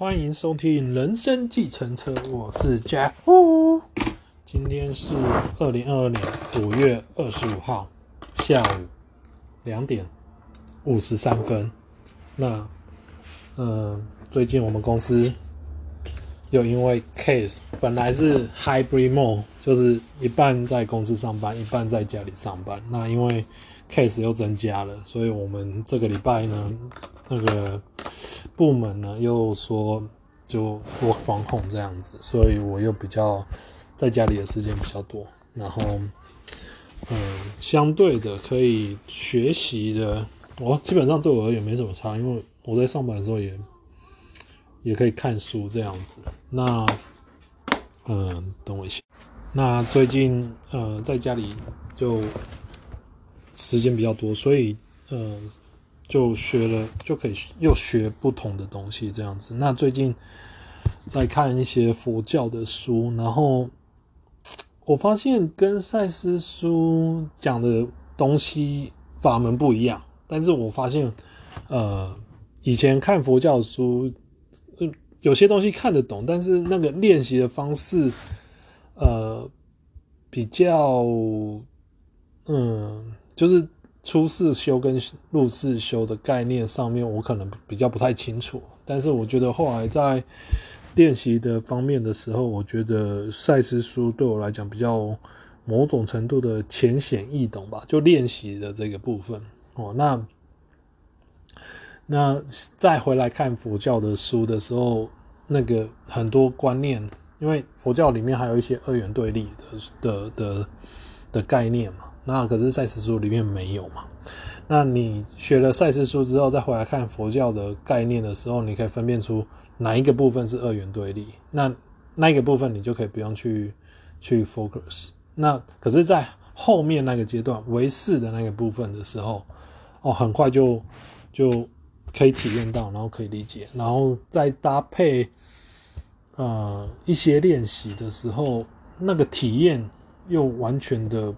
欢迎收听《人生计程车》，我是 Jack。今天是二零二二年五月二十五号下午两点五十三分。那，呃，最近我们公司又因为 case 本来是 hybrid mode，就是一半在公司上班，一半在家里上班。那因为 case 又增加了，所以我们这个礼拜呢，那个。部门呢又说就 work from home 这样子，所以我又比较在家里的时间比较多，然后嗯，相对的可以学习的，我基本上对我而言没什么差，因为我在上班的时候也也可以看书这样子。那嗯，等我一下。那最近嗯，在家里就时间比较多，所以嗯。就学了，就可以又学不同的东西，这样子。那最近在看一些佛教的书，然后我发现跟赛斯书讲的东西法门不一样。但是我发现，呃，以前看佛教的书，有些东西看得懂，但是那个练习的方式，呃，比较，嗯，就是。出世修跟入世修的概念上面，我可能比较不太清楚。但是我觉得后来在练习的方面的时候，我觉得赛斯书对我来讲比较某种程度的浅显易懂吧。就练习的这个部分哦，那那再回来看佛教的书的时候，那个很多观念，因为佛教里面还有一些二元对立的的的的概念嘛。那可是赛斯书里面没有嘛？那你学了赛斯书之后，再回来看佛教的概念的时候，你可以分辨出哪一个部分是二元对立。那那一个部分你就可以不用去去 focus。那可是，在后面那个阶段唯识的那个部分的时候，哦，很快就就可以体验到，然后可以理解，然后再搭配呃一些练习的时候，那个体验又完全的。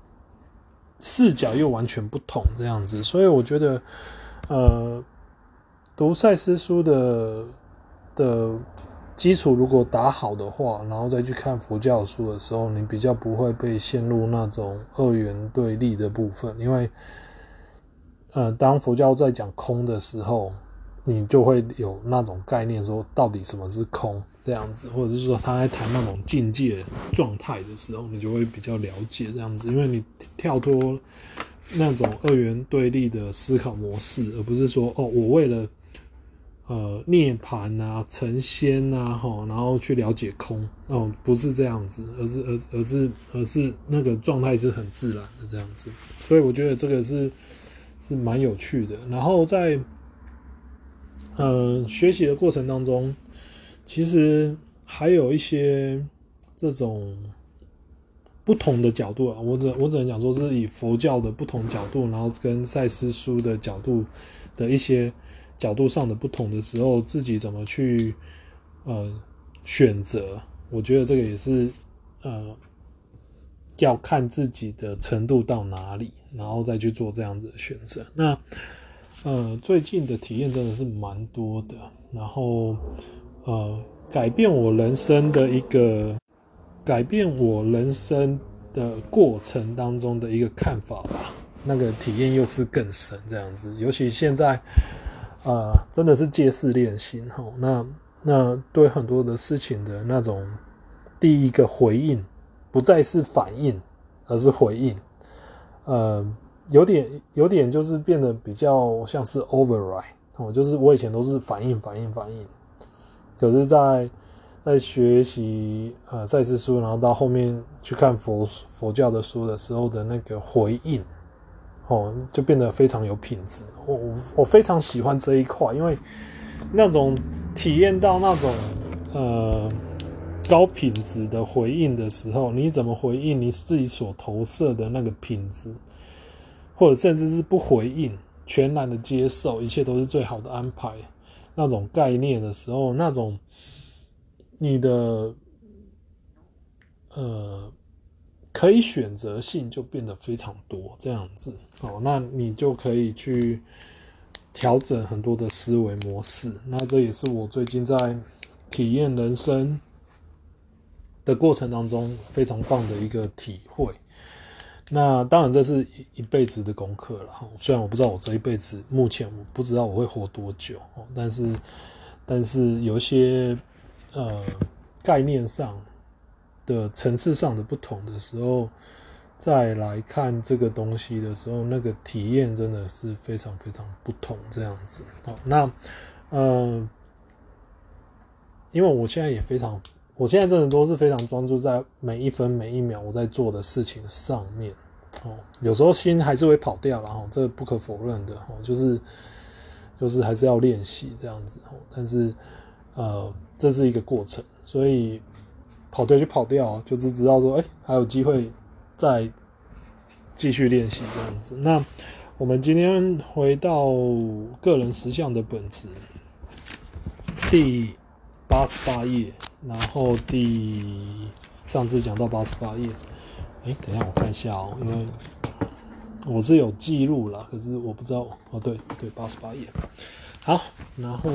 视角又完全不同，这样子，所以我觉得，呃，读赛斯书的的基础如果打好的话，然后再去看佛教书的时候，你比较不会被陷入那种二元对立的部分，因为，呃，当佛教在讲空的时候。你就会有那种概念，说到底什么是空这样子，或者是说他在谈那种境界状态的时候，你就会比较了解这样子，因为你跳脱那种二元对立的思考模式，而不是说哦，我为了呃涅槃啊、成仙啊，吼，然后去了解空，哦，不是这样子，而是而而是而是那个状态是很自然的这样子，所以我觉得这个是是蛮有趣的，然后在。嗯，学习的过程当中，其实还有一些这种不同的角度啊。我只我只能讲说，是以佛教的不同角度，然后跟赛斯书的角度的一些角度上的不同的时候，自己怎么去呃选择？我觉得这个也是呃要看自己的程度到哪里，然后再去做这样子的选择。那。呃，最近的体验真的是蛮多的，然后呃，改变我人生的一个改变我人生的过程当中的一个看法吧，那个体验又是更深这样子。尤其现在，呃，真的是借势练心哈。那那对很多的事情的那种第一个回应，不再是反应，而是回应，呃。有点有点就是变得比较像是 override 哦，就是我以前都是反应反应反应，可是在，在学习呃赛斯书，然后到后面去看佛佛教的书的时候的那个回应，哦，就变得非常有品质。我我我非常喜欢这一块，因为那种体验到那种呃高品质的回应的时候，你怎么回应你自己所投射的那个品质？或者甚至是不回应，全然的接受，一切都是最好的安排，那种概念的时候，那种你的呃可以选择性就变得非常多，这样子哦，那你就可以去调整很多的思维模式。那这也是我最近在体验人生的过程当中非常棒的一个体会。那当然这是一一辈子的功课了。虽然我不知道我这一辈子目前我不知道我会活多久，但是但是有一些呃概念上的层次上的不同的时候，再来看这个东西的时候，那个体验真的是非常非常不同这样子。好，那呃。因为我现在也非常，我现在真的都是非常专注在每一分每一秒我在做的事情上面，哦，有时候心还是会跑掉了哈，这不可否认的哈，就是就是还是要练习这样子，哦但是呃，这是一个过程，所以跑掉就跑掉，就是知道说，哎，还有机会再继续练习这样子。那我们今天回到个人实相的本质，第。八十八页，然后第上次讲到八十八页，哎，等一下我看一下哦，因为我是有记录了，可是我不知道。哦，对对，八十八页，好，然后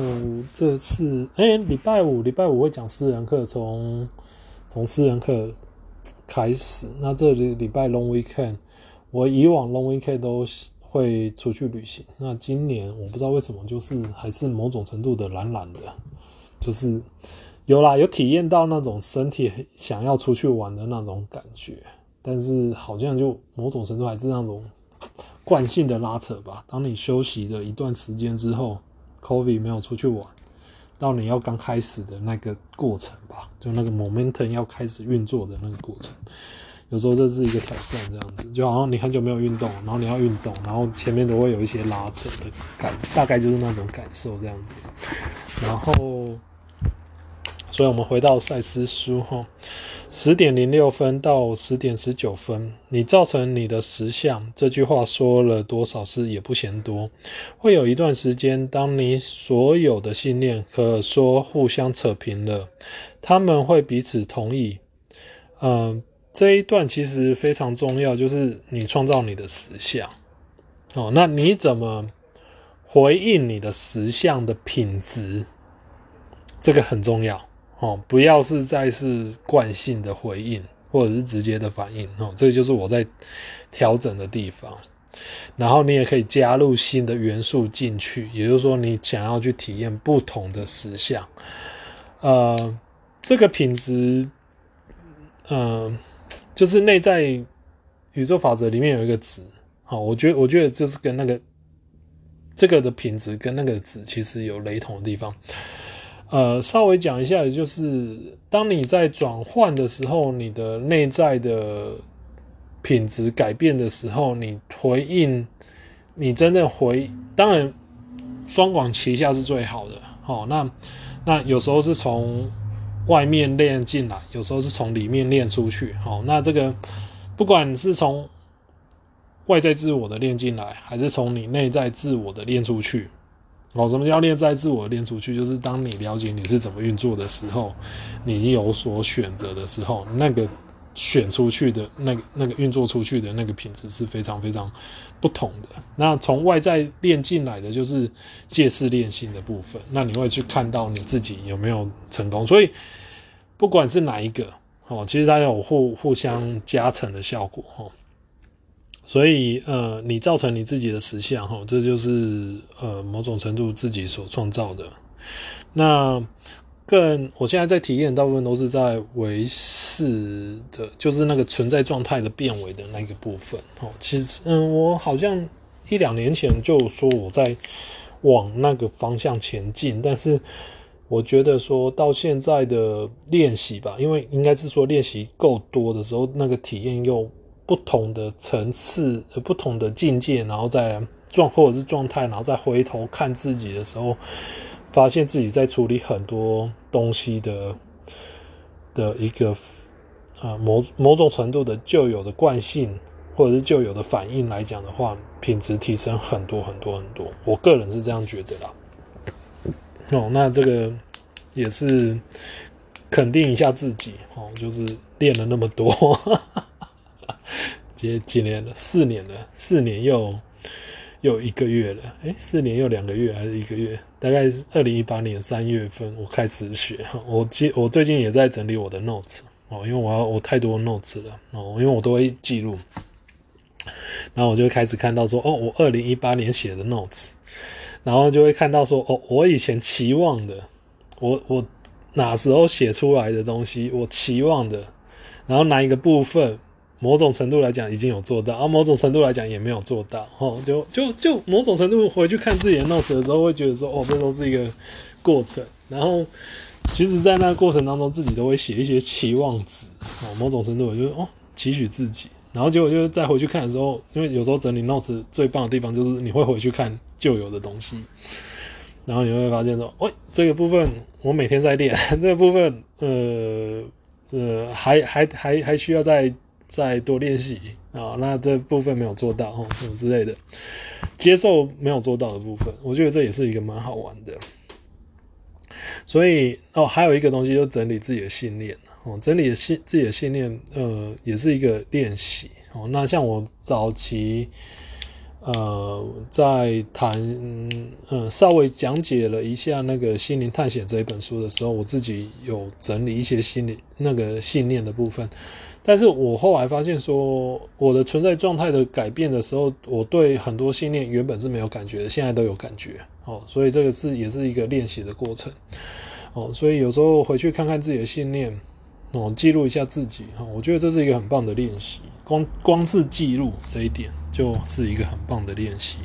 这次哎，礼拜五礼拜五会讲私人课，从从私人课开始，那这里礼拜 long weekend，我以往 long weekend 都会出去旅行，那今年我不知道为什么，就是还是某种程度的懒懒的。就是有啦，有体验到那种身体想要出去玩的那种感觉，但是好像就某种程度还是那种惯性的拉扯吧。当你休息了一段时间之后，COVID 没有出去玩，到你要刚开始的那个过程吧，就那个 momentum 要开始运作的那个过程，有时候这是一个挑战，这样子就好像你很久没有运动，然后你要运动，然后前面都会有一些拉扯的感，大概就是那种感受这样子，然后。所以，我们回到赛斯书哈，十点零六分到十点十九分，你造成你的实相。这句话说了多少次也不嫌多。会有一段时间，当你所有的信念可说互相扯平了，他们会彼此同意。嗯、这一段其实非常重要，就是你创造你的实相。哦，那你怎么回应你的实相的品质？这个很重要。哦，不要是再是惯性的回应，或者是直接的反应哦，这就是我在调整的地方。然后你也可以加入新的元素进去，也就是说，你想要去体验不同的实相。呃，这个品质，呃，就是内在宇宙法则里面有一个值。好，我觉得，我觉得就是跟那个这个的品质跟那个值其实有雷同的地方。呃，稍微讲一下，就是当你在转换的时候，你的内在的品质改变的时候，你回应，你真的回，当然双管齐下是最好的。好，那那有时候是从外面练进来，有时候是从里面练出去。好，那这个不管是从外在自我的练进来，还是从你内在自我的练出去。哦，什么叫练在自我练出去？就是当你了解你是怎么运作的时候，你有所选择的时候，那个选出去的那个那个运作出去的那个品质是非常非常不同的。那从外在练进来的就是借势练心的部分，那你会去看到你自己有没有成功。所以不管是哪一个，哦，其实它有互互相加成的效果，哦。所以，呃，你造成你自己的实相，哈，这就是呃某种程度自己所创造的。那更，我现在在体验，大部分都是在唯识的，就是那个存在状态的变为的那个部分。哦，其实，嗯，我好像一两年前就说我在往那个方向前进，但是我觉得说到现在的练习吧，因为应该是说练习够多的时候，那个体验又。不同的层次、不同的境界，然后再状或者是状态，然后再回头看自己的时候，发现自己在处理很多东西的的一个啊某某种程度的旧有的惯性，或者是旧有的反应来讲的话，品质提升很多很多很多。我个人是这样觉得啦。哦，那这个也是肯定一下自己哦，就是练了那么多。几几年了？四年了，四年又又一个月了，诶、四年又两个月还是一个月？大概是二零一八年三月份我开始学。我记我最近也在整理我的 notes 哦，因为我要我太多 notes 了哦，因为我都会记录。然后我就开始看到说，哦，我二零一八年写的 notes，然后就会看到说，哦，我以前期望的，我我哪时候写出来的东西，我期望的，然后哪一个部分，某种程度来讲已经有做到，啊，某种程度来讲也没有做到，哦，就就就某种程度回去看自己的 notes 的时候，会觉得说，哦，这都是一个过程。然后，其实，在那个过程当中，自己都会写一些期望值，哦，某种程度，我就哦，期许自己。然后结果就是再回去看的时候，因为有时候整理 notes 最棒的地方就是你会回去看旧有的东西，然后你会发现说，喂，这个部分我每天在练，这个部分呃呃还还还还需要再再多练习啊，那这部分没有做到哦，什么之类的，接受没有做到的部分，我觉得这也是一个蛮好玩的。所以哦，还有一个东西就整理自己的信念哦，整理的信自己的信念，呃，也是一个练习哦。那像我早期，呃，在谈，嗯、呃，稍微讲解了一下那个《心灵探险》这一本书的时候，我自己有整理一些心理那个信念的部分。但是我后来发现说，我的存在状态的改变的时候，我对很多信念原本是没有感觉的，现在都有感觉哦。所以这个是也是一个练习的过程哦。所以有时候回去看看自己的信念哦，记录一下自己哈，我觉得这是一个很棒的练习。光光是记录这一点就是一个很棒的练习。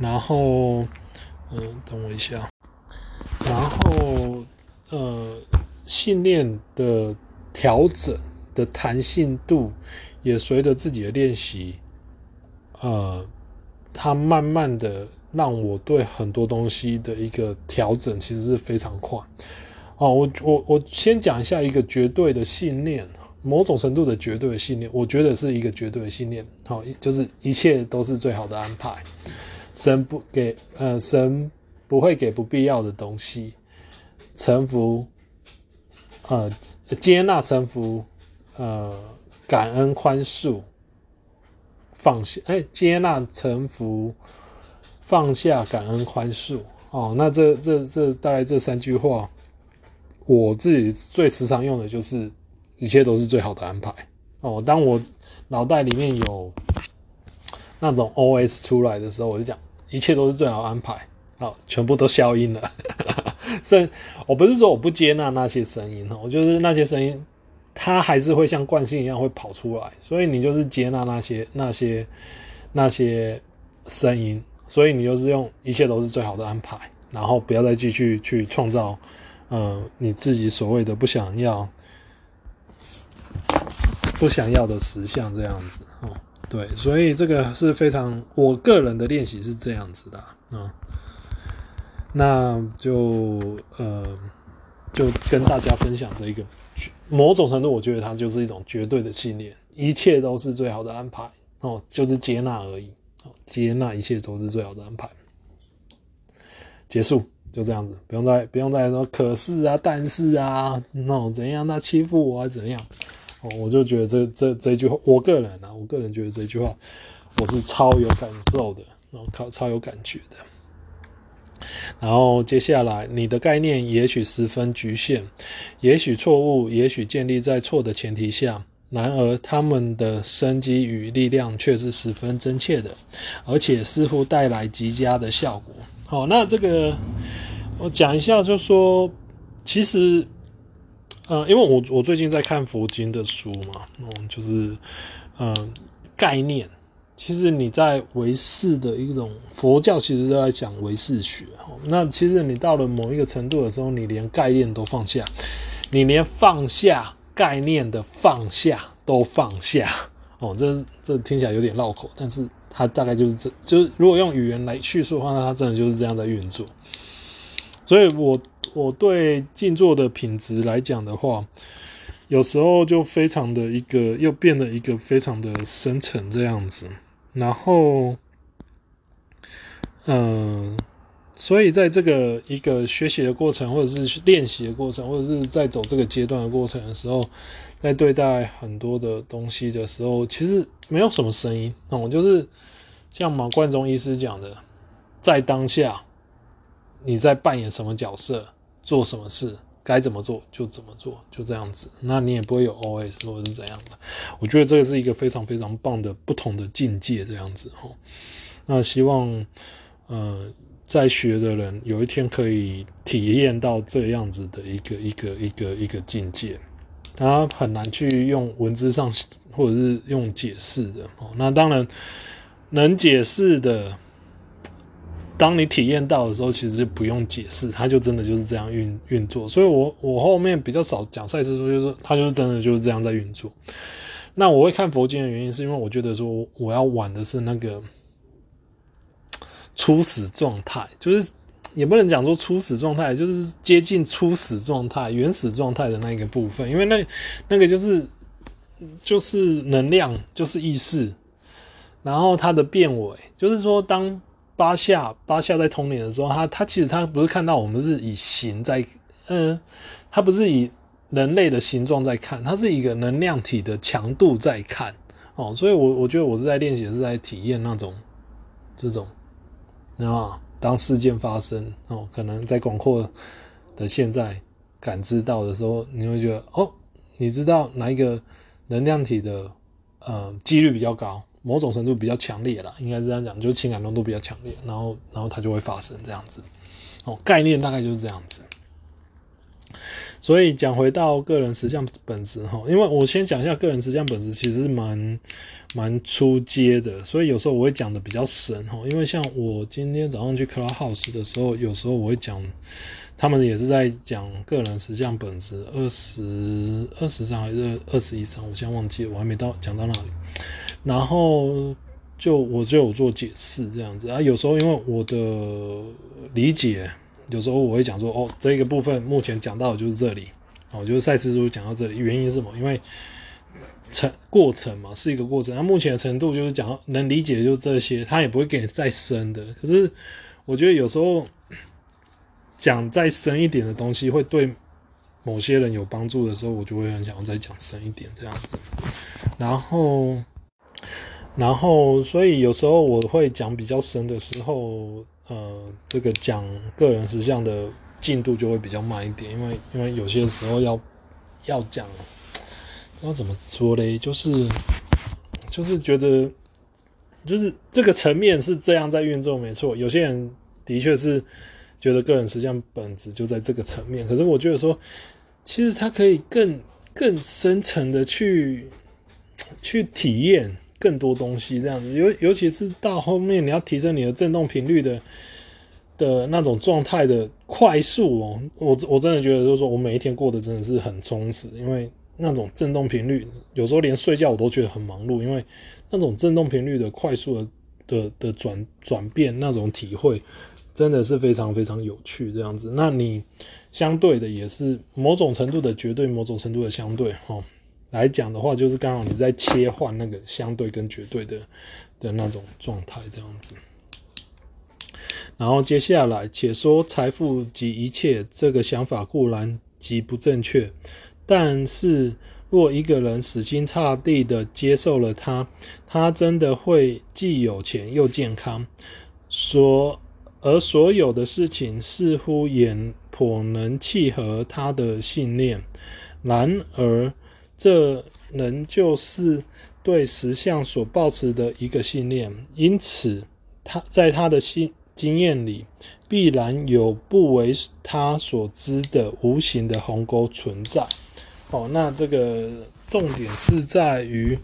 然后，嗯，等我一下。然后，呃，训练的调整。的弹性度也随着自己的练习，呃，它慢慢的让我对很多东西的一个调整其实是非常快。哦，我我我先讲一下一个绝对的信念，某种程度的绝对的信念，我觉得是一个绝对的信念。好，就是一切都是最好的安排，神不给，呃，神不会给不必要的东西，臣服，呃，接纳臣服。呃，感恩、宽恕、放下，哎、接纳、臣服、放下、感恩、宽恕。哦，那这这这大概这三句话，我自己最时常用的就是一切都是最好的安排。哦，当我脑袋里面有那种 OS 出来的时候，我就讲一切都是最好安排。好，全部都消音了。所以，我不是说我不接纳那些声音，我就是那些声音。它还是会像惯性一样会跑出来，所以你就是接纳那些那些那些声音，所以你就是用一切都是最好的安排，然后不要再继续去创造，呃，你自己所谓的不想要不想要的实相这样子哦，对，所以这个是非常我个人的练习是这样子的啊，嗯，那就呃就跟大家分享这一个。某种程度，我觉得它就是一种绝对的信念，一切都是最好的安排哦，就是接纳而已哦，接纳一切都是最好的安排。结束就这样子，不用再不用再说可是啊，但是啊，那怎样，那欺负我啊，怎样我就觉得这这这句话，我个人啊，我个人觉得这句话，我是超有感受的，然后超超有感觉的。然后接下来，你的概念也许十分局限，也许错误，也许建立在错的前提下。然而，他们的生机与力量却是十分真切的，而且似乎带来极佳的效果。好，那这个我讲一下，就说其实，呃，因为我我最近在看佛经的书嘛，嗯，就是嗯概念。其实你在唯识的一种佛教，其实都在讲唯识学。那其实你到了某一个程度的时候，你连概念都放下，你连放下概念的放下都放下。哦，这这听起来有点绕口，但是它大概就是这，就是如果用语言来叙述的话，那它真的就是这样在运作。所以我我对静坐的品质来讲的话，有时候就非常的一个又变得一个非常的深沉这样子。然后，嗯，所以在这个一个学习的过程，或者是练习的过程，或者是在走这个阶段的过程的时候，在对待很多的东西的时候，其实没有什么声音，那我，就是像马贯中医师讲的，在当下，你在扮演什么角色，做什么事，该怎么做就怎么做，就这样子。那你也不会有 OS 或者是怎样的。我觉得这个是一个非常非常棒的不同的境界，这样子哈。那希望，呃，在学的人有一天可以体验到这样子的一个一个一个一个境界。它很难去用文字上或者是用解释的哦。那当然能解释的，当你体验到的时候，其实就不用解释，它就真的就是这样运运作。所以我我后面比较少讲赛斯说，就是它就是真的就是这样在运作。那我会看佛经的原因，是因为我觉得说我要玩的是那个初始状态，就是。也不能讲说初始状态，就是接近初始状态、原始状态的那一个部分，因为那那个就是就是能量，就是意识，然后它的变为，就是说当巴夏巴夏在通灵的时候，他他其实他不是看到我们是以形在，嗯，他不是以人类的形状在看，他是一个能量体的强度在看哦，所以我我觉得我是在练习，是在体验那种这种，你知道吗？当事件发生哦，可能在广阔的现在感知到的时候，你会觉得哦，你知道哪一个能量体的呃几率比较高，某种程度比较强烈了，应该是这样讲，就是情感浓度比较强烈，然后然后它就会发生这样子哦，概念大概就是这样子。所以讲回到个人实相本质哈，因为我先讲一下个人实相本质，其实蛮蛮出阶的，所以有时候我会讲的比较深哈。因为像我今天早上去 Clubhouse 的时候，有时候我会讲，他们也是在讲个人实相本质二十二十三还是二十一章，我现在忘记，我还没到讲到那里。然后就我就有做解释这样子啊，有时候因为我的理解。有时候我会讲说，哦，这个部分目前讲到的就是这里，哦，就是赛斯书讲到这里，原因是什么？因为程过程嘛，是一个过程。那目前的程度就是讲能理解就这些，他也不会给你再深的。可是我觉得有时候讲再深一点的东西，会对某些人有帮助的时候，我就会很想要再讲深一点这样子。然后，然后，所以有时候我会讲比较深的时候。呃，这个讲个人实相的进度就会比较慢一点，因为因为有些时候要要讲，要怎么说嘞？就是就是觉得，就是这个层面是这样在运作，没错。有些人的确是觉得个人实相本质就在这个层面，可是我觉得说，其实他可以更更深层的去去体验。更多东西这样子，尤尤其是到后面你要提升你的振动频率的的那种状态的快速哦，我我真的觉得就是说我每一天过得真的是很充实，因为那种振动频率，有时候连睡觉我都觉得很忙碌，因为那种振动频率的快速的的的转转变，那种体会真的是非常非常有趣这样子。那你相对的也是某种程度的绝对，某种程度的相对哈。来讲的话，就是刚好你在切换那个相对跟绝对的的那种状态，这样子。然后接下来，且说财富及一切这个想法固然极不正确，但是若一个人死心塌地的接受了它，他真的会既有钱又健康，所而所有的事情似乎也颇能契合他的信念。然而，这仍旧是对实相所抱持的一个信念，因此他在他的心经验里，必然有不为他所知的无形的鸿沟存在。哦，那这个重点是在于，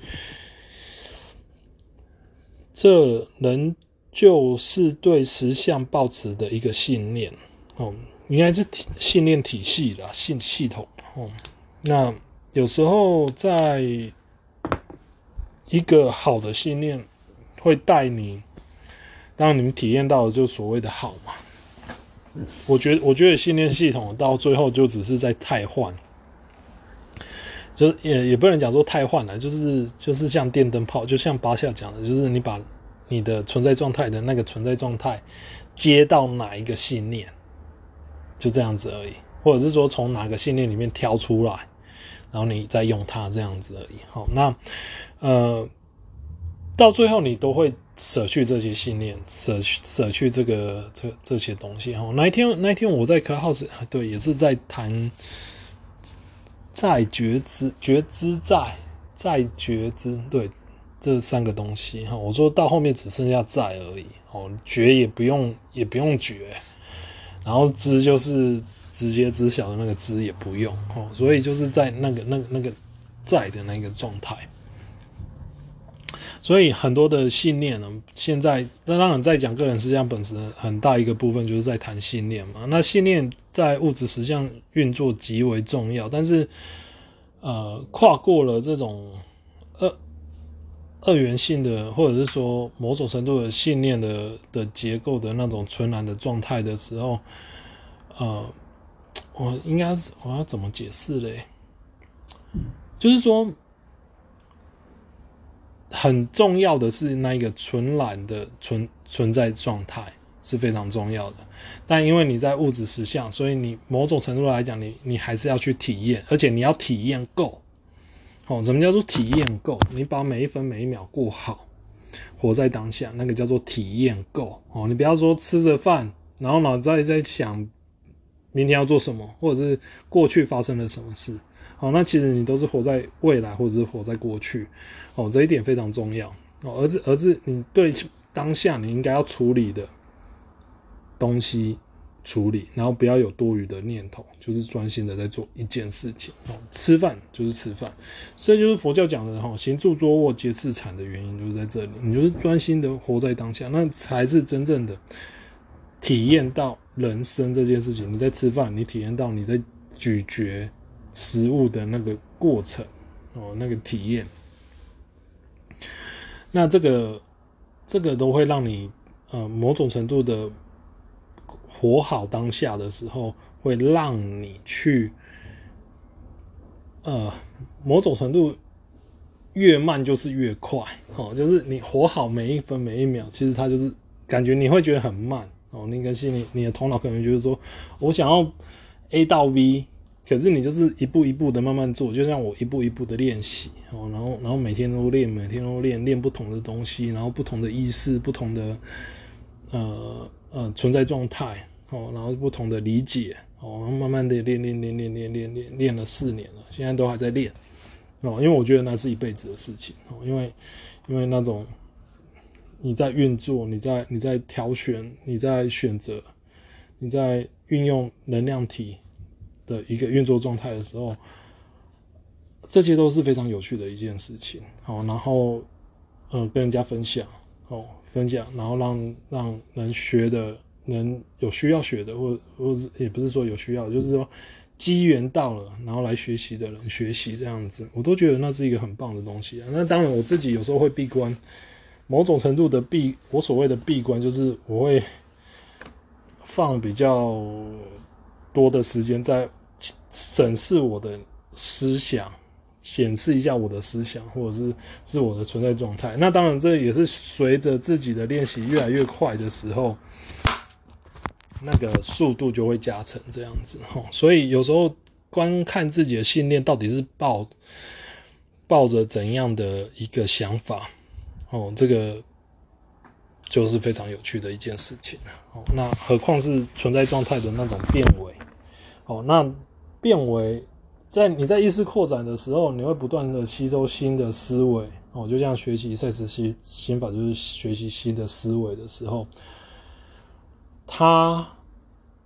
这仍旧是对实相抱持的一个信念。哦，应该是体信念体系啦，信系统。哦，那。有时候，在一个好的信念会带你，当然你们体验到的就所谓的好嘛。我觉得，我觉得信念系统到最后就只是在太换，就也也不能讲说太换了，就是就是像电灯泡，就像巴夏讲的，就是你把你的存在状态的那个存在状态接到哪一个信念，就这样子而已，或者是说从哪个信念里面挑出来。然后你再用它这样子而已。好，那呃，到最后你都会舍去这些信念，舍去舍去这个这这些东西哈。那一天那一天我在 Clubhouse 对，也是在谈在觉知觉知在在觉知对这三个东西哈。我说到后面只剩下在而已哦，觉也不用也不用觉，然后知就是直接知晓的那个知也不用哦，所以就是在那个那个那个在的那个状态。所以很多的信念呢，现在那当然在讲个人实相本质，很大一个部分就是在谈信念嘛。那信念在物质实相运作极为重要，但是呃，跨过了这种二二元性的，或者是说某种程度的信念的的结构的那种纯然的状态的时候，呃，我应该是我要怎么解释嘞？就是说。很重要的是那一个纯然的存存在状态是非常重要的，但因为你在物质实相，所以你某种程度来讲，你你还是要去体验，而且你要体验够。哦，什么叫做体验够？你把每一分每一秒过好，活在当下，那个叫做体验够。哦，你不要说吃着饭，然后脑袋在想明天要做什么，或者是过去发生了什么事。好，那其实你都是活在未来，或者是活在过去，哦，这一点非常重要哦。而是，而是你对当下你应该要处理的东西处理，然后不要有多余的念头，就是专心的在做一件事情。哦，吃饭就是吃饭，所以就是佛教讲的哈，行住坐卧皆是禅的原因就是在这里。你就是专心的活在当下，那才是真正的体验到人生这件事情。你在吃饭，你体验到你在咀嚼。食物的那个过程哦，那个体验，那这个这个都会让你呃某种程度的活好当下的时候，会让你去呃某种程度越慢就是越快哦，就是你活好每一分每一秒，其实它就是感觉你会觉得很慢哦，那个是你你的头脑可能就是说我想要 A 到 B。可是你就是一步一步的慢慢做，就像我一步一步的练习哦，然后然后每天都练，每天都练，练不同的东西，然后不同的意识，不同的呃呃存在状态哦，然后不同的理解哦，然后慢慢的练练练练练练练练了四年了，现在都还在练哦，因为我觉得那是一辈子的事情哦，因为因为那种你在运作，你在你在挑选，你在选择，你在运用能量体。的一个运作状态的时候，这些都是非常有趣的一件事情。好，然后呃跟人家分享，哦分享，然后让让人学的，能有需要学的，或或是也不是说有需要，就是说机缘到了，然后来学习的人学习这样子，我都觉得那是一个很棒的东西。那当然我自己有时候会闭关，某种程度的闭，我所谓的闭关就是我会放比较多的时间在。审视我的思想，显示一下我的思想，或者是是我的存在状态。那当然，这也是随着自己的练习越来越快的时候，那个速度就会加成这样子哈。所以有时候观看自己的信念到底是抱抱着怎样的一个想法哦，这个就是非常有趣的一件事情哦。那何况是存在状态的那种变为哦，那。变为在你在意识扩展的时候，你会不断的吸收新的思维哦，就像学习赛斯心心法，就是学习新的思维的时候，它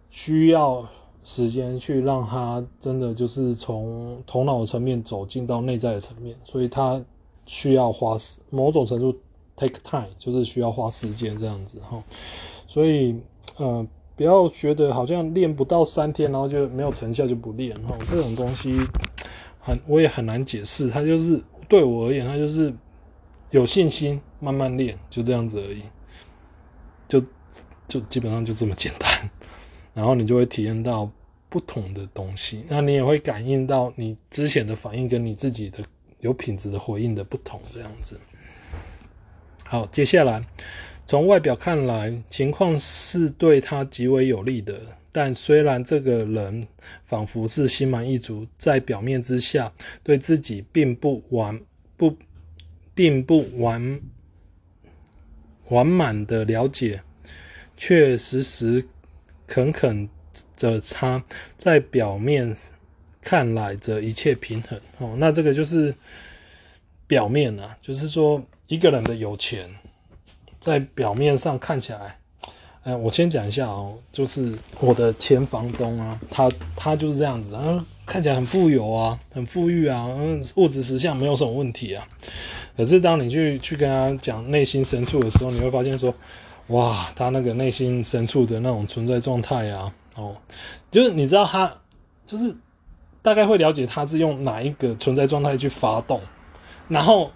需要时间去让它真的就是从头脑层面走进到内在的层面，所以它需要花某种程度 take time，就是需要花时间这样子哈，所以呃。不要觉得好像练不到三天，然后就没有成效就不练哈，这种东西很我也很难解释。它就是对我而言，它就是有信心慢慢练，就这样子而已，就就基本上就这么简单。然后你就会体验到不同的东西，那你也会感应到你之前的反应跟你自己的有品质的回应的不同，这样子。好，接下来。从外表看来，情况是对他极为有利的。但虽然这个人仿佛是心满意足，在表面之下对自己并不完不，并不完完满的了解，却时时肯肯着他在表面看来着一切平衡哦。那这个就是表面啊，就是说一个人的有钱，在表面上看起来。哎，我先讲一下哦，就是我的前房东啊，他他就是这样子，啊，看起来很富有啊，很富裕啊，嗯，物质实相没有什么问题啊。可是当你去去跟他讲内心深处的时候，你会发现说，哇，他那个内心深处的那种存在状态啊，哦，就是你知道他，就是大概会了解他是用哪一个存在状态去发动，然后。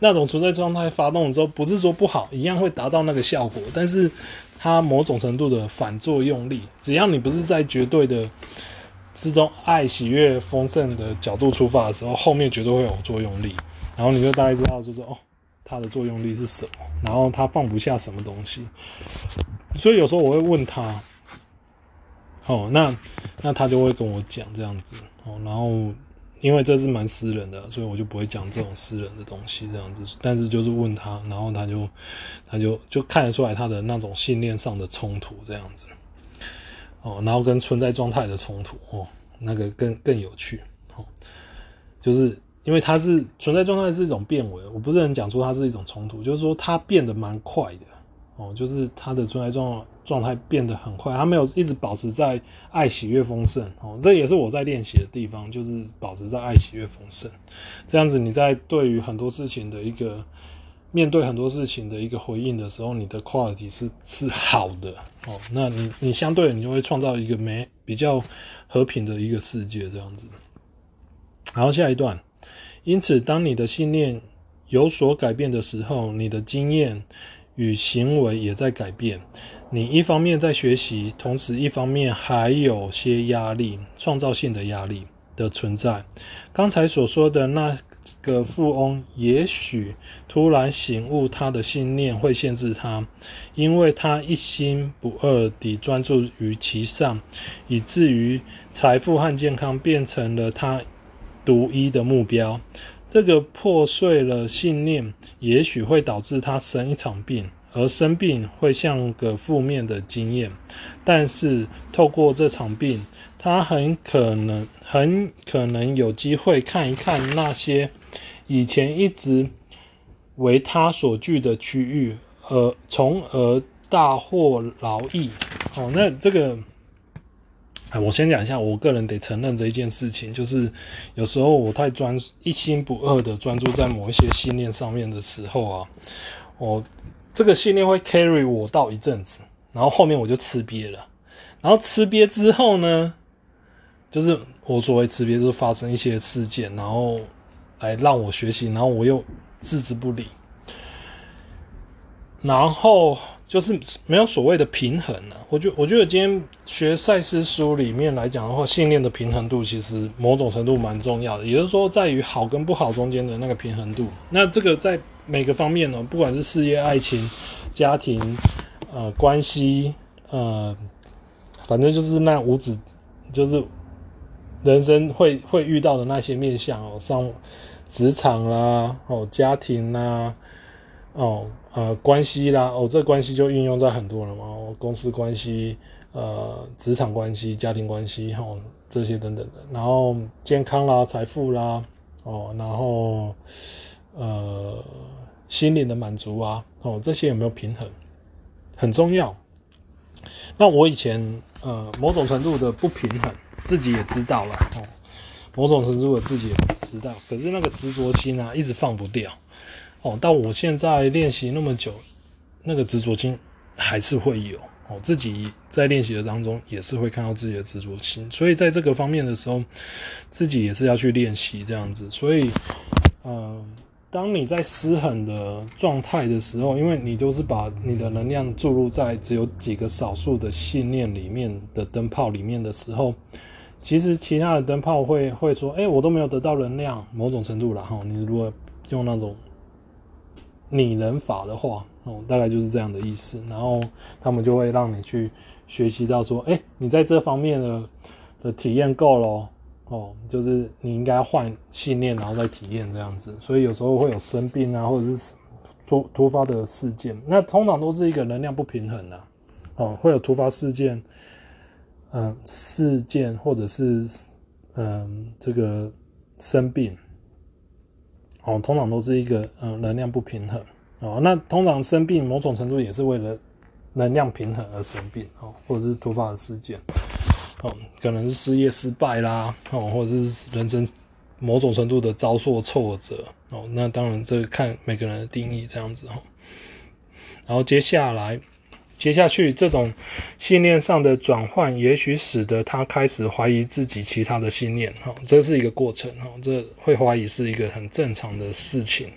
那种存在状态发动的时候，不是说不好，一样会达到那个效果，但是它某种程度的反作用力，只要你不是在绝对的之中爱、喜悦、丰盛的角度出发的时候，后面绝对会有作用力，然后你就大概知道，就是哦，它的作用力是什么，然后它放不下什么东西，所以有时候我会问他，哦，那那他就会跟我讲这样子，哦，然后。因为这是蛮私人的，所以我就不会讲这种私人的东西这样子。但是就是问他，然后他就他就就看得出来他的那种信念上的冲突这样子。哦，然后跟存在状态的冲突哦，那个更更有趣哦。就是因为它是存在状态是一种变为，我不是很讲出它是一种冲突，就是说它变得蛮快的哦，就是他的存在状态。状态变得很快，他没有一直保持在爱、喜悦、丰盛哦，这也是我在练习的地方，就是保持在爱、喜悦、丰盛，这样子你在对于很多事情的一个面对很多事情的一个回应的时候，你的 quality 是是好的哦，那你你相对你就会创造一个没比较和平的一个世界这样子。然后下一段，因此当你的信念有所改变的时候，你的经验与行为也在改变。你一方面在学习，同时一方面还有些压力，创造性的压力的存在。刚才所说的那个富翁，也许突然醒悟，他的信念会限制他，因为他一心不二地专注于其上，以至于财富和健康变成了他独一的目标。这个破碎了信念，也许会导致他生一场病。而生病会像个负面的经验，但是透过这场病，他很可能很可能有机会看一看那些以前一直为他所惧的区域，而从而大获劳益。哦，那这个，哎我先讲一下，我个人得承认这一件事情，就是有时候我太专一心不二的专注在某一些信念上面的时候啊，我。这个信念会 carry 我到一阵子，然后后面我就吃瘪了。然后吃瘪之后呢，就是我所谓吃瘪，就是发生一些事件，然后来让我学习，然后我又置之不理。然后就是没有所谓的平衡了。我觉我觉得今天学赛斯书里面来讲的话，信念的平衡度其实某种程度蛮重要的，也就是说在于好跟不好中间的那个平衡度。那这个在。每个方面呢，不管是事业、爱情、家庭、呃关系，呃，反正就是那五子，就是人生会会遇到的那些面向哦，上职场啦，哦家庭啦，哦呃关系啦，哦这关系就运用在很多了嘛，公司关系、呃职场关系、家庭关系，哦这些等等的，然后健康啦、财富啦，哦然后呃。心灵的满足啊，哦，这些有没有平衡，很重要。那我以前呃某种程度的不平衡，自己也知道了哦，某种程度的自己也知道，可是那个执着心啊，一直放不掉哦。到我现在练习那么久，那个执着心还是会有哦。自己在练习的当中也是会看到自己的执着心，所以在这个方面的时候，自己也是要去练习这样子。所以，嗯、当你在失衡的状态的时候，因为你都是把你的能量注入在只有几个少数的信念里面的灯泡里面的时候，其实其他的灯泡会会说：“哎，我都没有得到能量。”某种程度然后你如果用那种拟人法的话，哦，大概就是这样的意思。然后他们就会让你去学习到说：“哎，你在这方面的的体验够了。”哦，就是你应该换信念，然后再体验这样子，所以有时候会有生病啊，或者是突突发的事件，那通常都是一个能量不平衡的，哦，会有突发事件，嗯，事件或者是嗯这个生病，哦，通常都是一个嗯能量不平衡，哦，那通常生病某种程度也是为了能量平衡而生病，哦，或者是突发的事件，哦，可能是事业失败啦，哦，或者是人生。某种程度的遭受挫折哦，那当然这看每个人的定义这样子哈。然后接下来，接下去这种信念上的转换，也许使得他开始怀疑自己其他的信念哈，这是一个过程哈，这会怀疑是一个很正常的事情。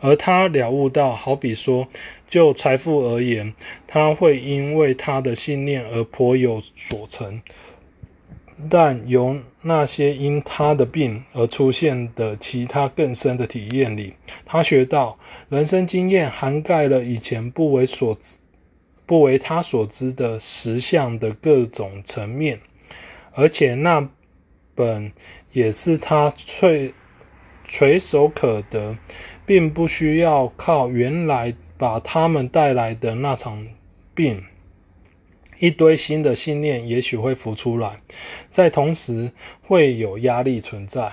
而他了悟到，好比说就财富而言，他会因为他的信念而颇有所成。但由那些因他的病而出现的其他更深的体验里，他学到人生经验涵盖了以前不为所知不为他所知的实相的各种层面，而且那本也是他垂垂手可得，并不需要靠原来把他们带来的那场病。一堆新的信念也许会浮出来，在同时会有压力存在，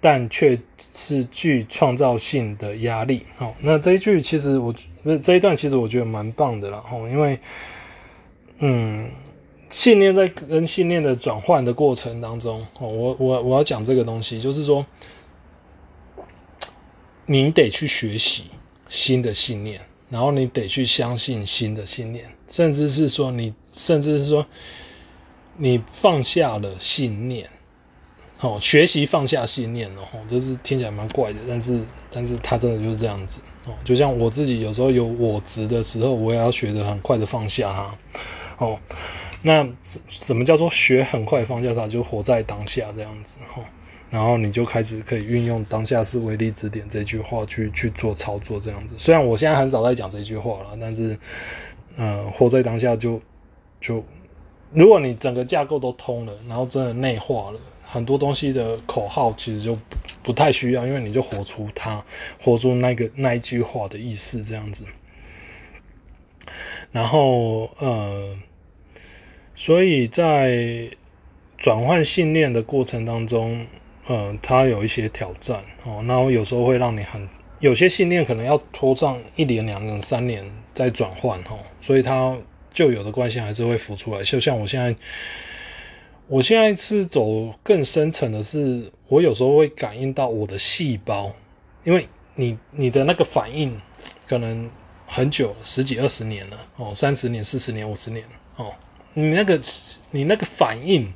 但却是具创造性的压力。好，那这一句其实我不是这一段，其实我觉得蛮棒的啦。吼，因为嗯，信念在跟信念的转换的过程当中，哦，我我我要讲这个东西，就是说你得去学习新的信念。然后你得去相信新的信念，甚至是说你，甚至是说你放下了信念，哦，学习放下信念哦，这是听起来蛮怪的，但是，但是他真的就是这样子哦。就像我自己有时候有我执的时候，我也要学得很快的放下哈。哦，那什么叫做学很快放下它？就活在当下这样子哈。然后你就开始可以运用“当下是唯利之点”这句话去去做操作，这样子。虽然我现在很少在讲这句话了，但是，呃，活在当下就就，如果你整个架构都通了，然后真的内化了很多东西的口号，其实就不，太需要，因为你就活出它，活出那个那一句话的意思，这样子。然后，呃，所以在转换信念的过程当中。嗯，它有一些挑战哦，然后有时候会让你很有些信念可能要拖上一年、两年、三年再转换哦，所以它旧有的关系还是会浮出来。就像我现在，我现在是走更深层的是，我有时候会感应到我的细胞，因为你你的那个反应可能很久，十几二十年了哦，三十年、四十年、五十年哦，你那个你那个反应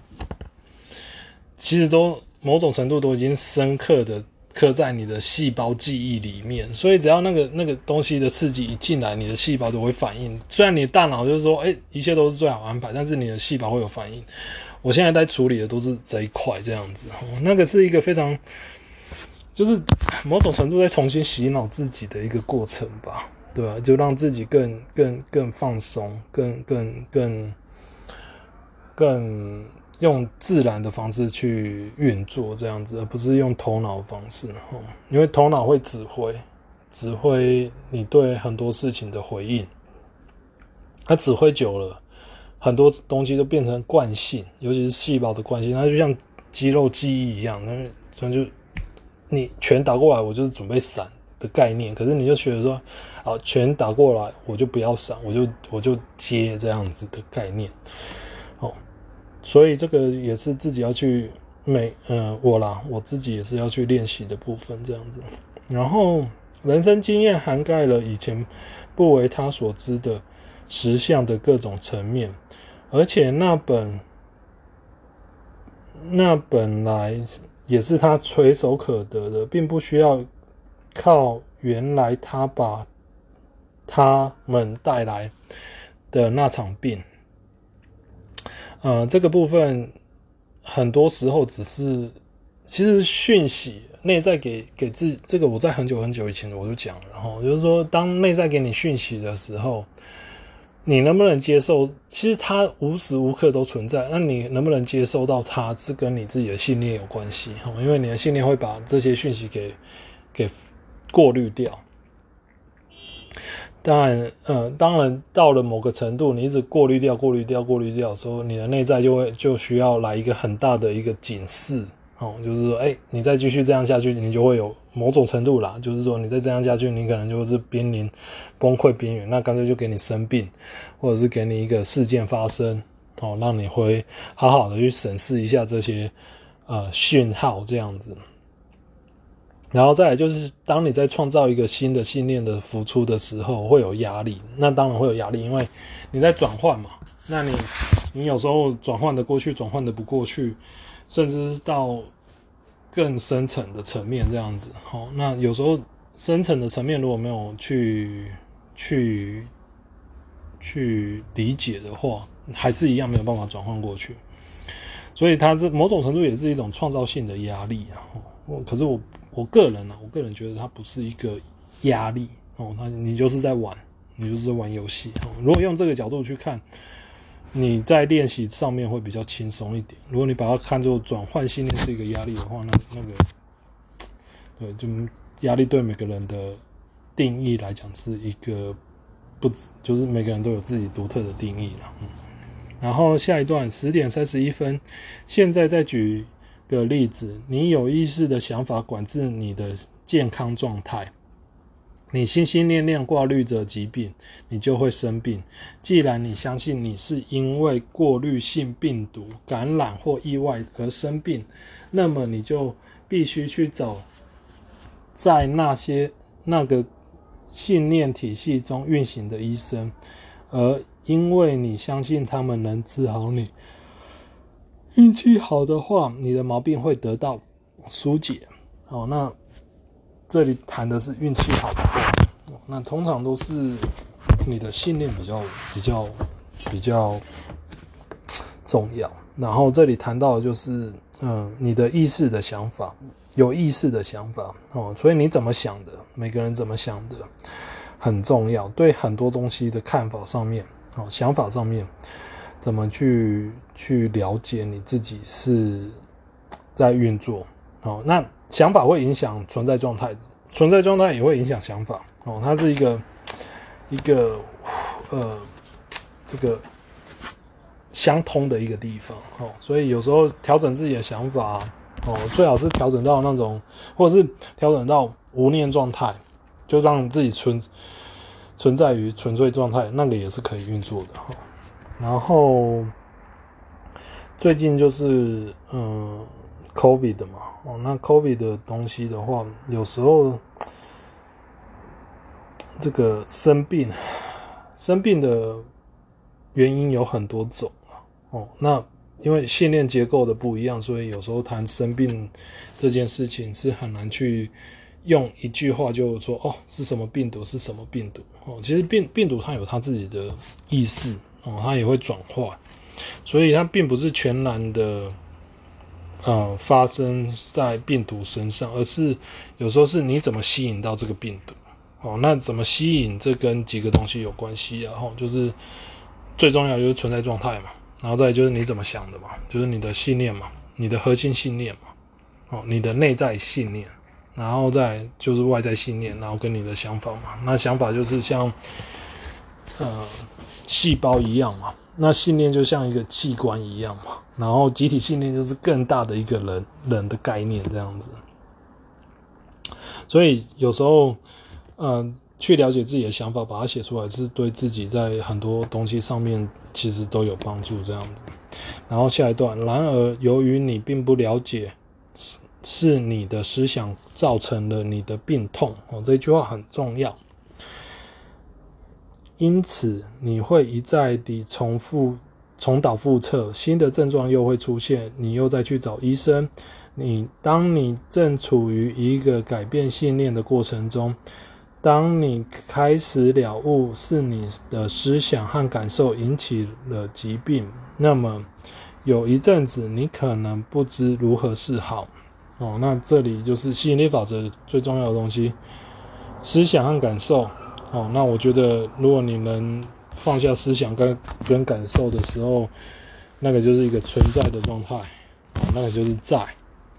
其实都。某种程度都已经深刻的刻在你的细胞记忆里面，所以只要那个那个东西的刺激一进来，你的细胞都会反应。虽然你的大脑就是说，哎、一切都是最好安排，但是你的细胞会有反应。我现在在处理的都是这一块这样子，那个是一个非常，就是某种程度在重新洗脑自己的一个过程吧，对吧？就让自己更更更放松，更更更更。用自然的方式去运作，这样子，而不是用头脑方式，因为头脑会指挥，指挥你对很多事情的回应。它指挥久了，很多东西都变成惯性，尤其是细胞的惯性，它就像肌肉记忆一样，那所以就你拳打过来，我就是准备闪的概念。可是你就觉得说，啊，拳打过来，我就不要闪，我就我就接这样子的概念，哦。所以这个也是自己要去每呃我啦，我自己也是要去练习的部分，这样子。然后人生经验涵盖了以前不为他所知的实相的各种层面，而且那本那本来也是他垂手可得的，并不需要靠原来他把他们带来的那场病。呃，这个部分很多时候只是，其实讯息内在给给自这个，我在很久很久以前我就讲了，然后就是说，当内在给你讯息的时候，你能不能接受？其实它无时无刻都存在，那你能不能接受到它，是跟你自己的信念有关系，因为你的信念会把这些讯息给给过滤掉。当然，呃，当然到了某个程度，你一直过滤掉、过滤掉、过滤掉的时候，你的内在就会就需要来一个很大的一个警示，哦，就是说，哎，你再继续这样下去，你就会有某种程度啦，就是说，你再这样下去，你可能就是濒临崩溃边缘，那干脆就给你生病，或者是给你一个事件发生，哦，让你会好好的去审视一下这些呃讯号，这样子。然后再来就是，当你在创造一个新的信念的付出的时候，会有压力。那当然会有压力，因为你在转换嘛。那你你有时候转换的过去，转换的不过去，甚至是到更深层的层面这样子。好，那有时候深层的层面如果没有去去去理解的话，还是一样没有办法转换过去。所以它是某种程度也是一种创造性的压力啊。可是我。我个人呢、啊，我个人觉得它不是一个压力哦，那你就是在玩，你就是在玩游戏。如果用这个角度去看，你在练习上面会比较轻松一点。如果你把它看作转换信念是一个压力的话，那那个 对，就压力对每个人的定义来讲是一个不，就是每个人都有自己独特的定义了。嗯，然后下一段十点三十一分，现在再举。个例子，你有意识的想法管制你的健康状态，你心心念念挂虑着疾病，你就会生病。既然你相信你是因为过滤性病毒感染或意外而生病，那么你就必须去找在那些那个信念体系中运行的医生，而因为你相信他们能治好你。运气好的话，你的毛病会得到疏解。好，那这里谈的是运气好的话，那通常都是你的信念比较比较比较重要。然后这里谈到的就是，嗯，你的意识的想法，有意识的想法哦。所以你怎么想的，每个人怎么想的很重要。对很多东西的看法上面，哦，想法上面。怎么去去了解你自己是在运作哦？那想法会影响存在状态，存在状态也会影响想法哦。它是一个一个呃这个相通的一个地方哦。所以有时候调整自己的想法哦，最好是调整到那种，或者是调整到无念状态，就让自己存存在于纯粹状态，那个也是可以运作的哈。然后最近就是嗯，COVID 的嘛，哦，那 COVID 的东西的话，有时候这个生病生病的原因有很多种啊，哦，那因为信念结构的不一样，所以有时候谈生病这件事情是很难去用一句话就说哦，是什么病毒，是什么病毒哦，其实病病毒它有它自己的意识。哦，它也会转化，所以它并不是全然的，呃，发生在病毒身上，而是有时候是你怎么吸引到这个病毒。哦，那怎么吸引？这跟几个东西有关系，然后就是最重要就是存在状态嘛，然后再就是你怎么想的嘛，就是你的信念嘛，你的核心信念嘛，哦，你的内在信念，然后再就是外在信念，然后跟你的想法嘛，那想法就是像，呃。细胞一样嘛，那信念就像一个器官一样嘛，然后集体信念就是更大的一个人人的概念这样子。所以有时候，嗯、去了解自己的想法，把它写出来，是对自己在很多东西上面其实都有帮助这样子。然后下一段，然而由于你并不了解，是是你的思想造成了你的病痛哦，这句话很重要。因此，你会一再地重复、重蹈覆辙，新的症状又会出现，你又再去找医生。你当你正处于一个改变信念的过程中，当你开始了悟是你的思想和感受引起了疾病，那么有一阵子你可能不知如何是好。哦，那这里就是吸引力法则最重要的东西：思想和感受。哦，那我觉得，如果你能放下思想跟跟感受的时候，那个就是一个存在的状态，哦，那个就是在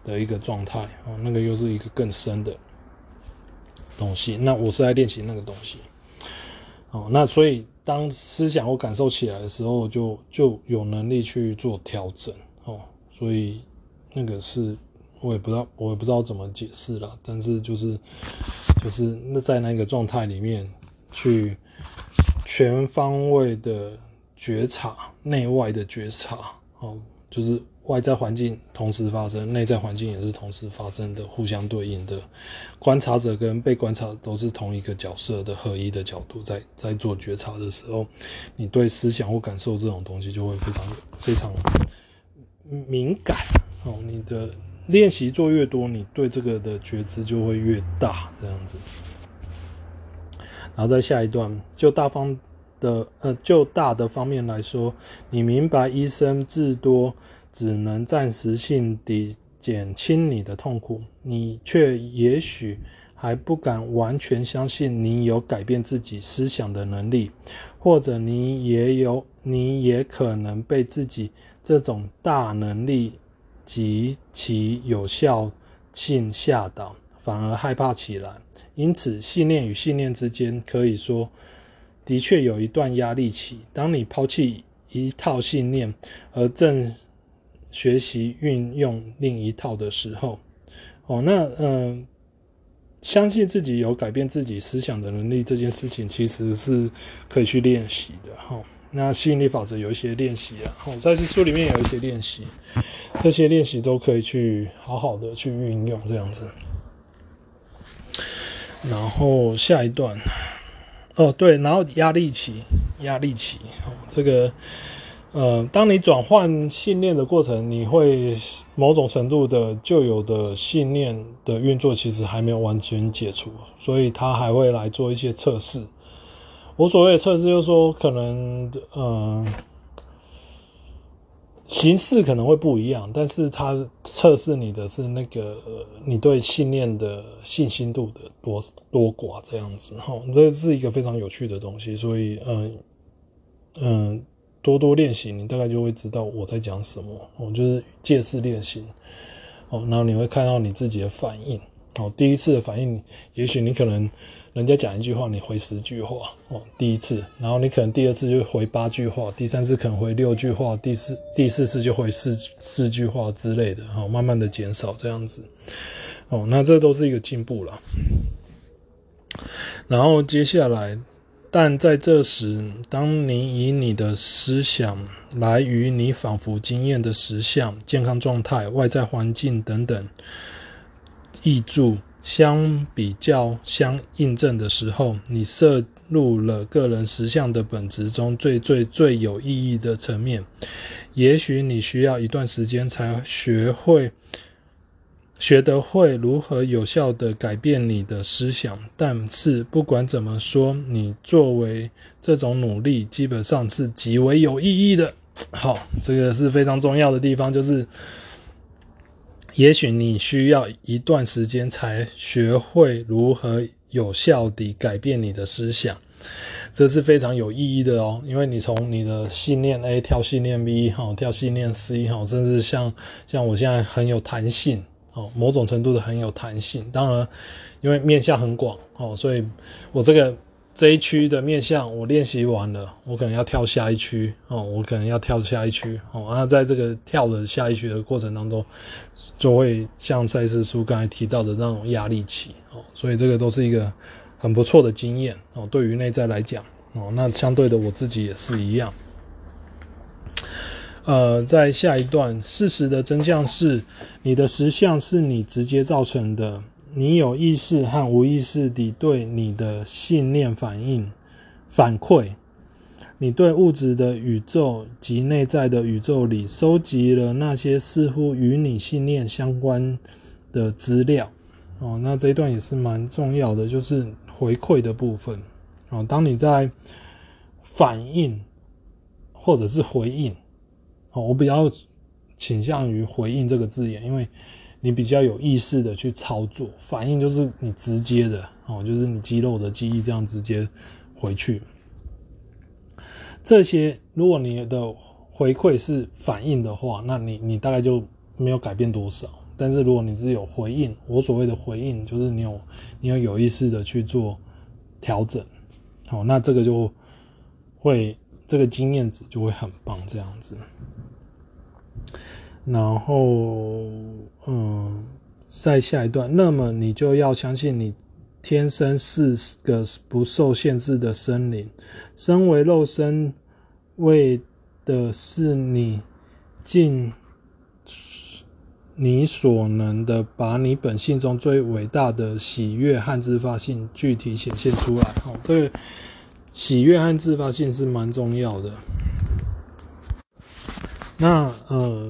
的一个状态，哦，那个又是一个更深的东西。那我是在练习那个东西。哦，那所以当思想或感受起来的时候，就就有能力去做调整哦。所以那个是我也不知道，我也不知道怎么解释了。但是就是就是那在那个状态里面去全方位的觉察，内外的觉察哦，就是。外在环境同时发生，内在环境也是同时发生的，互相对应的。观察者跟被观察都是同一个角色的合一的角度在，在在做觉察的时候，你对思想或感受这种东西就会非常非常敏感哦。你的练习做越多，你对这个的觉知就会越大，这样子。然后在下一段，就大方的呃，就大的方面来说，你明白医生至多。只能暂时性地减轻你的痛苦，你却也许还不敢完全相信你有改变自己思想的能力，或者你也有，你也可能被自己这种大能力及其有效性吓倒，反而害怕起来。因此，信念与信念之间，可以说的确有一段压力期。当你抛弃一套信念，而正学习运用另一套的时候，哦，那嗯、相信自己有改变自己思想的能力这件事情，其实是可以去练习的哈、哦。那吸引力法则有一些练习啊，哦，在这书里面有一些练习，这些练习都可以去好好的去运用这样子。然后下一段，哦，对，然后压力期，压力期，哦，这个。呃，当你转换信念的过程，你会某种程度的旧有的信念的运作其实还没有完全解除，所以他还会来做一些测试。我所谓的测试就是说，可能呃形式可能会不一样，但是他测试你的是那个、呃、你对信念的信心度的多多寡这样子哈，这是一个非常有趣的东西，所以嗯嗯。多多练习，你大概就会知道我在讲什么。我就是借势练习，哦，然后你会看到你自己的反应。哦，第一次的反应，也许你可能人家讲一句话，你回十句话。哦，第一次，然后你可能第二次就回八句话，第三次可能回六句话，第四第四次就回四四句话之类的。哦，慢慢的减少这样子。哦，那这都是一个进步了。然后接下来。但在这时，当你以你的思想来与你仿佛经验的实相、健康状态、外在环境等等挹注相比较、相印证的时候，你涉入了个人实相的本质中最最最有意义的层面。也许你需要一段时间才学会。学得会如何有效地改变你的思想，但是不管怎么说，你作为这种努力基本上是极为有意义的。好，这个是非常重要的地方，就是也许你需要一段时间才学会如何有效地改变你的思想，这是非常有意义的哦，因为你从你的信念 A 跳信念 B，哈，跳信念 C，哈，甚至像像我现在很有弹性。哦，某种程度的很有弹性，当然，因为面向很广哦，所以我这个这一区的面向我练习完了，我可能要跳下一区哦，我可能要跳下一区哦，那在这个跳的下一区的过程当中，就会像赛斯书刚才提到的那种压力期哦，所以这个都是一个很不错的经验哦，对于内在来讲哦，那相对的我自己也是一样。呃，在下一段，事实的真相是，你的实相是你直接造成的。你有意识和无意识地对你的信念反应反馈。你对物质的宇宙及内在的宇宙里收集了那些似乎与你信念相关的资料。哦，那这一段也是蛮重要的，就是回馈的部分。哦，当你在反应或者是回应。哦，我比较倾向于回应这个字眼，因为你比较有意识的去操作，反应就是你直接的哦，就是你肌肉的记忆这样直接回去。这些如果你的回馈是反应的话，那你你大概就没有改变多少。但是如果你是有回应，我所谓的回应就是你有你有有意识的去做调整。好，那这个就会这个经验值就会很棒，这样子。然后，嗯，再下一段，那么你就要相信你天生是个不受限制的生灵，身为肉身，为的是你尽你所能的把你本性中最伟大的喜悦和自发性具体显现出来。好，这个喜悦和自发性是蛮重要的。那，呃。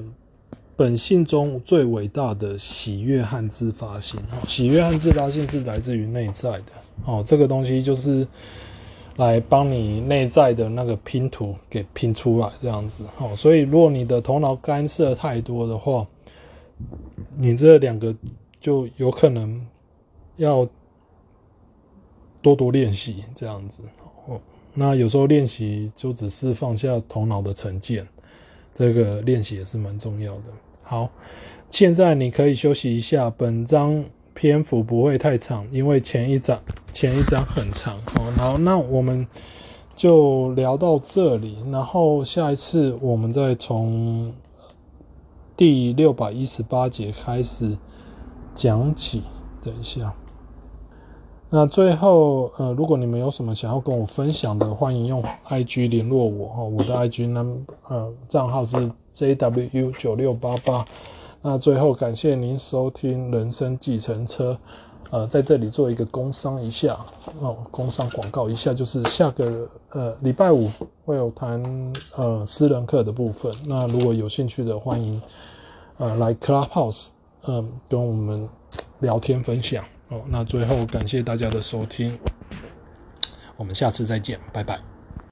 本性中最伟大的喜悦和自发性，喜悦和自发性是来自于内在的哦。这个东西就是来帮你内在的那个拼图给拼出来，这样子哦。所以，如果你的头脑干涉太多的话，你这两个就有可能要多多练习这样子哦。那有时候练习就只是放下头脑的成见，这个练习也是蛮重要的。好，现在你可以休息一下。本章篇幅不会太长，因为前一章前一章很长。好，然后那我们就聊到这里，然后下一次我们再从第六百一十八节开始讲起。等一下，那最后呃，如果你们有什么想要跟我分享的，欢迎用 IG 联络我哈，我的 IG 呢呃账号是。JW 九六八八，那最后感谢您收听《人生计程车》，呃，在这里做一个工商一下哦，工商广告一下，就是下个呃礼拜五会有谈呃私人课的部分，那如果有兴趣的，欢迎呃来 Clubhouse，嗯、呃，跟我们聊天分享哦。那最后感谢大家的收听，我们下次再见，拜拜。